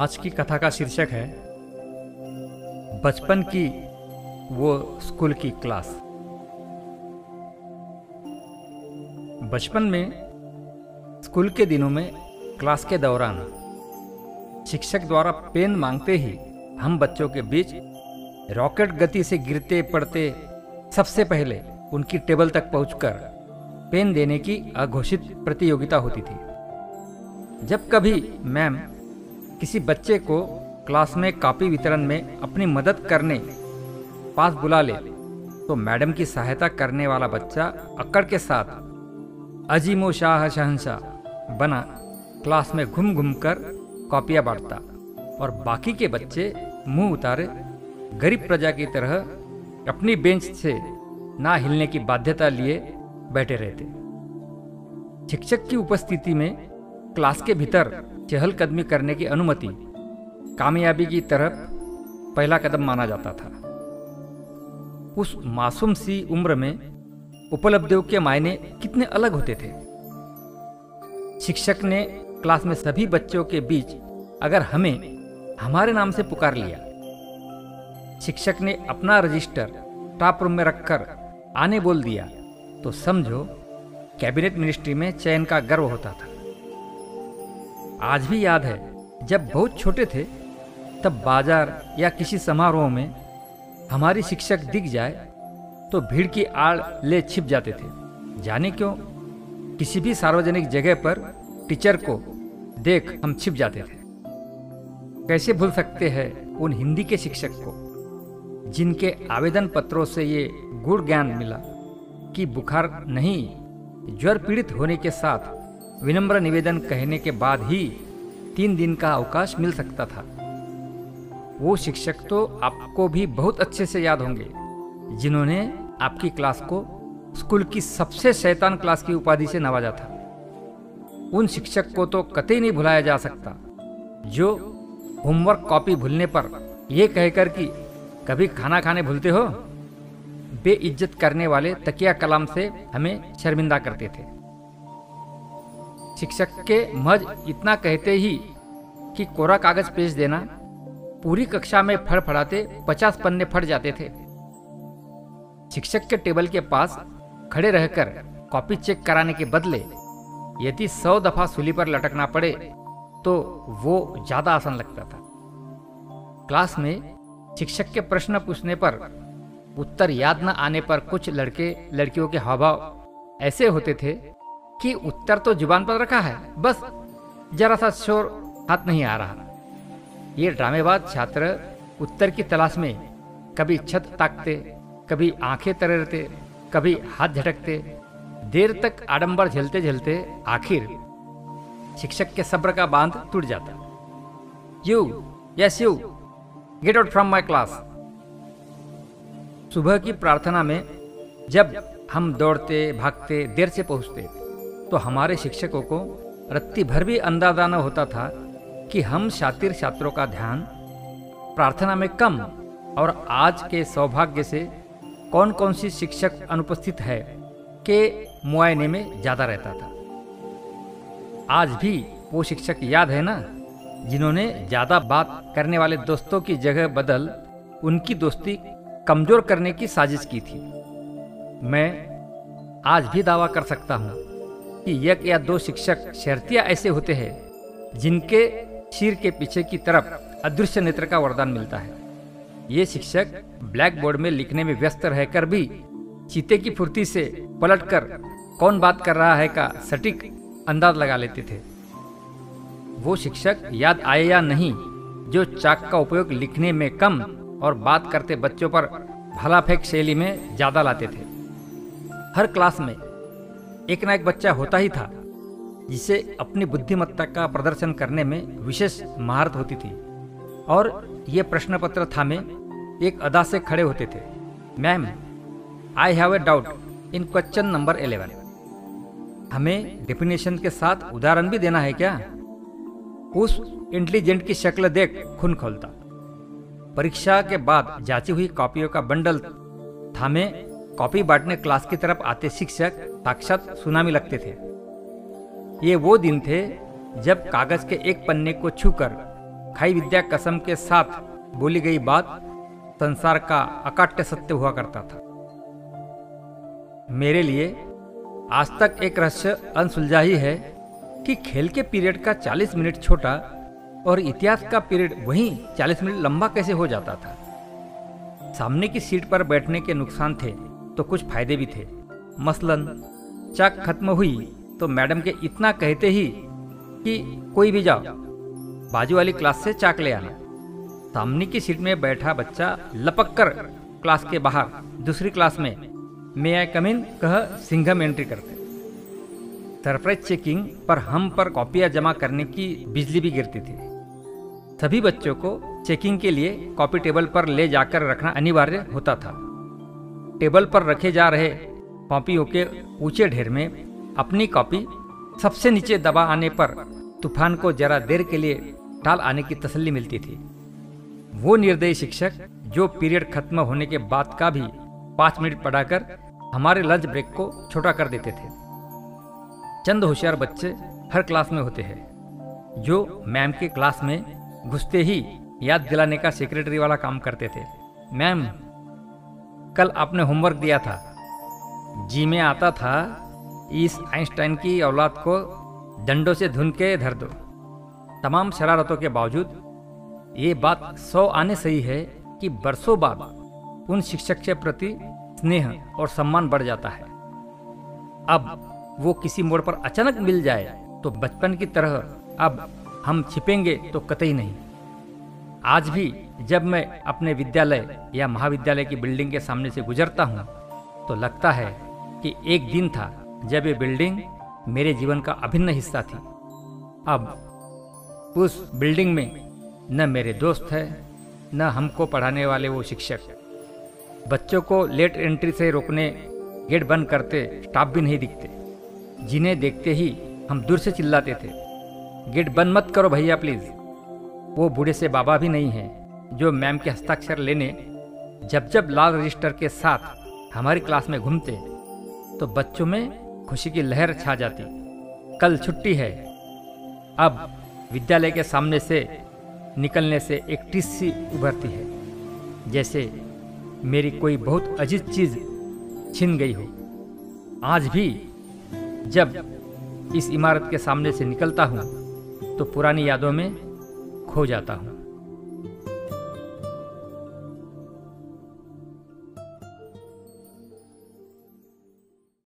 आज की कथा का शीर्षक है, बचपन की वो स्कूल की क्लास। बचपन में स्कूल के दिनों में क्लास के दौरान शिक्षक द्वारा पेन मांगते ही हम बच्चों के बीच रॉकेट गति से गिरते पड़ते सबसे पहले उनकी टेबल तक पहुंचकर पेन देने की अघोषित प्रतियोगिता होती थी। जब कभी मैम किसी बच्चे को क्लास में कॉपी वितरण में अपनी मदद करने, पास बुला ले तो मैडम की सहायता करने वाला बच्चा अक्कड़ के साथ अजीमो शाह शहनशाह बना क्लास में घूम घूम कर कॉपियाँ बांटता और बाकी के बच्चे मुँह उतारे, गरीब प्रजा की तरह अपनी बेंच से ना हिलने की बाध्यता लिए बैठे रहते। शिक्षक की उपस्थिति में क्लास के भीतर चहलकदमी करने की अनुमति कामयाबी की तरफ़ पहला कदम माना जाता था। उस मासूम सी उम्र में उपलब्धियों के मायने कितने अलग होते थे। शिक्षक ने क्लास में सभी बच्चों के बीच अगर हमें हमारे नाम से पुकार लिया, शिक्षक ने अपना रजिस्टर टॉप रूम में रखकर आने बोल दिया तो समझो, कैबिनेट मिनिस्ट्री में चयन का गर्व होता था। आज भी याद है, जब बहुत छोटे थे, तब बाज़ार या किसी समारोह में हमारी शिक्षक दिख जाए तो भीड़ की आड़ ले छिप जाते थे। जाने क्यों? किसी भी सार्वजनिक जगह पर टीचर को देख हम छिप जाते थे। कैसे भूल सकते हैं उन हिंदी के शिक्षक को, जिनके आवेदन पत्रों से ये गुड़ ज्ञान मिला कि बुखार नहीं, ज्वर पीड़ित होने के साथ विनम्र निवेदन कहने के बाद ही तीन दिन का अवकाश मिल सकता था। वो शिक्षक तो आपको भी बहुत अच्छे से याद होंगे, जिन्होंने आपकी क्लास को स्कूल की सबसे शैतान क्लास की उपाधि से नवाजा था। उन शिक्षक को तो कतई नहीं भुलाया जा सकता, जो होमवर्क कॉपी भूलने पर यह कहकर कि, कभी खाना खाने भूलते हो? बेइज्जत करने वाले तकिया कलाम से हमें शर्मिंदा करते थे। शिक्षक के मज इतना कहते ही कि कोरा कागज़ पेश देना। पूरी कक्षा में फड़फड़ाते पचास पन्ने फट जाते थे। शिक्षक के टेबल के पास खड़े रहकर कॉपी चेक कराने के बदले यदि सौ दफ़ा सूली पर लटकना पड़े तो वो ज़्यादा आसान लगता था। क्लास में शिक्षक के प्रश्न पूछने पर उत्तर याद न आने पर कुछ लड़के, लड़कियों के हावभाव ऐसे होते थे कि उत्तर तो ज़ुबान पर रखा है। बस जरा सा शोर हाथ नहीं आ रहा। ये ड्रामेबाज छात्र उत्तर की तलाश में कभी छत ताकते, कभी आँखें तरते कभी हाथ झटकते, देर तक आडंबर झेलते झेलते आखिर शिक्षक के सब्र का बाँध टूट जाता। You, yes you, get out from my class. सुबह की प्रार्थना में जब हम दौड़ते, भागते, देर से पहुँचते तो हमारे शिक्षकों को रत्ती भर भी अंदाज़ा न होता था कि हम शातिर छात्रों का ध्यान, प्रार्थना में कम और आज के सौभाग्य से कौन कौन सी शिक्षक अनुपस्थित है के मुआयने में ज़्यादा रहता था। आज भी वो शिक्षक याद है ना, जिन्होंने ज़्यादा बात करने वाले दोस्तों की जगह बदल उनकी दोस्ती कमज़ोर करने की साजिश की थी। मैं आज भी दावा कर सकता हूँ कि एक या दो शिक्षक शर्तिया ऐसे होते हैं, जिनके सिर के पीछे की तरफ़ अदृश्य नेत्र का वरदान मिलता है। ये शिक्षक ब्लैक बोर्ड में लिखने में व्यस्त रहकर भी चीते की फुर्ती से पलटकर कौन बात कर रहा है का सटीक अंदाज लगा लेते थे। वो शिक्षक याद आए या नहीं, जो चाक का उपयोग लिखने में कम और बात करते बच्चों पर भला फेंक शैली में ज़्यादा लाते थे। हर क्लास में एक ना एक बच्चा होता ही था, जिसे अपनी बुद्धिमत्ता का प्रदर्शन करने में विशेष महारत होती थी। और ये प्रश्न पत्र थामे, एक अदा से खड़े होते थे। Ma'am I have a doubt in question number eleven हमें डेफिनेशन के साथ उदाहरण भी देना है क्या? उस इंटेलिजेंट की शक्ल देख खून खोलता। परीक्षा के बाद जांची हुई कॉपियों का बंडल थामे, कॉपी बांटने क्लास की तरफ़ आते शिक्षक साक्षात सुनामी लगते थे। ये वो दिन थे जब कागज़ के एक पन्ने को छूकर खाई विद्या कसम के साथ बोली गई बात संसार का अकाट्य सत्य हुआ करता था। मेरे लिए आज तक एक रहस्य अनसुलझा ही है कि खेल के पीरियड का 40 मिनट छोटा और इतिहास का पीरियड वहीं 40 मिनट लंबा कैसे हो जाता था? सामने की सीट पर बैठने के नुकसान थे तो कुछ फ़ायदे भी थे। मसलन चाक खत्म हुई तो मैडम के इतना कहते ही कि कोई भी जाओ, बाजू वाली क्लास से चाक ले आना। सामने की सीट में बैठा बच्चा लपक कर क्लास के बाहर, दूसरी क्लास में मे आई कमिन कह सिंघम एंट्री करते। सरप्राइज़ चेकिंग पर हम पर कॉपियाँ जमा करने की बिजली भी गिरती थी। सभी बच्चों को चेकिंग के लिए कॉपी टेबल पर ले जाकर रखना अनिवार्य होता था। टेबल पर रखे जा रहे कॉपियों के ऊँचे ढेर में अपनी कॉपी सबसे नीचे दबा आने पर तूफ़ान को जरा देर के लिए टाल आने की तसल्ली मिलती थी। वो निर्दयी शिक्षक जो पीरियड खत्म होने के बाद का भी पाँच मिनट पढ़ाकर हमारे लंच ब्रेक को छोटा कर देते थे। चंद होशियार बच्चे हर क्लास में होते हैं, जो मैम के क्लास में घुसते ही याद दिलाने का सेक्रेटरी वाला काम करते थे। मैम, कल आपने होमवर्क दिया था। जी में आता था, इस आइंस्टाइन की औलाद को डंडों से धुन के धर दो। तमाम शरारतों के बावजूद, ये बात सौ आने सही है कि बरसों बाद उन शिक्षक के प्रति स्नेह और सम्मान बढ़ जाता है। अब वो किसी मोड़ पर अचानक मिल जाए तो बचपन की तरह अब हम छिपेंगे तो कतई नहीं। आज भी जब मैं अपने विद्यालय या महाविद्यालय की बिल्डिंग के सामने से गुजरता हूँ तो लगता है कि एक दिन था जब ये बिल्डिंग मेरे जीवन का अभिन्न हिस्सा थी। अब उस बिल्डिंग में न मेरे दोस्त है, न हमको पढ़ाने वाले वो शिक्षक। बच्चों को लेट एंट्री से रोकने गेट बंद करते स्टाफ भी नहीं दिखते। जिन्हें देखते ही हम दूर से चिल्लाते थे। गेट बंद मत करो भैया, प्लीज़। वो बूढ़े से बाबा भी नहीं हैं, जो मैम के हस्ताक्षर लेने, जब जब लाल रजिस्टर के साथ हमारी क्लास में घूमते तो बच्चों में खुशी की लहर छा जाती। कल छुट्टी है। अब विद्यालय के सामने से निकलने से एक टिस सी उभरती है, जैसे मेरी कोई बहुत अजीब चीज़ छिन गई हो। आज भी जब इस इमारत के सामने से निकलता हूँ तो पुरानी यादों में खो जाता हूँ।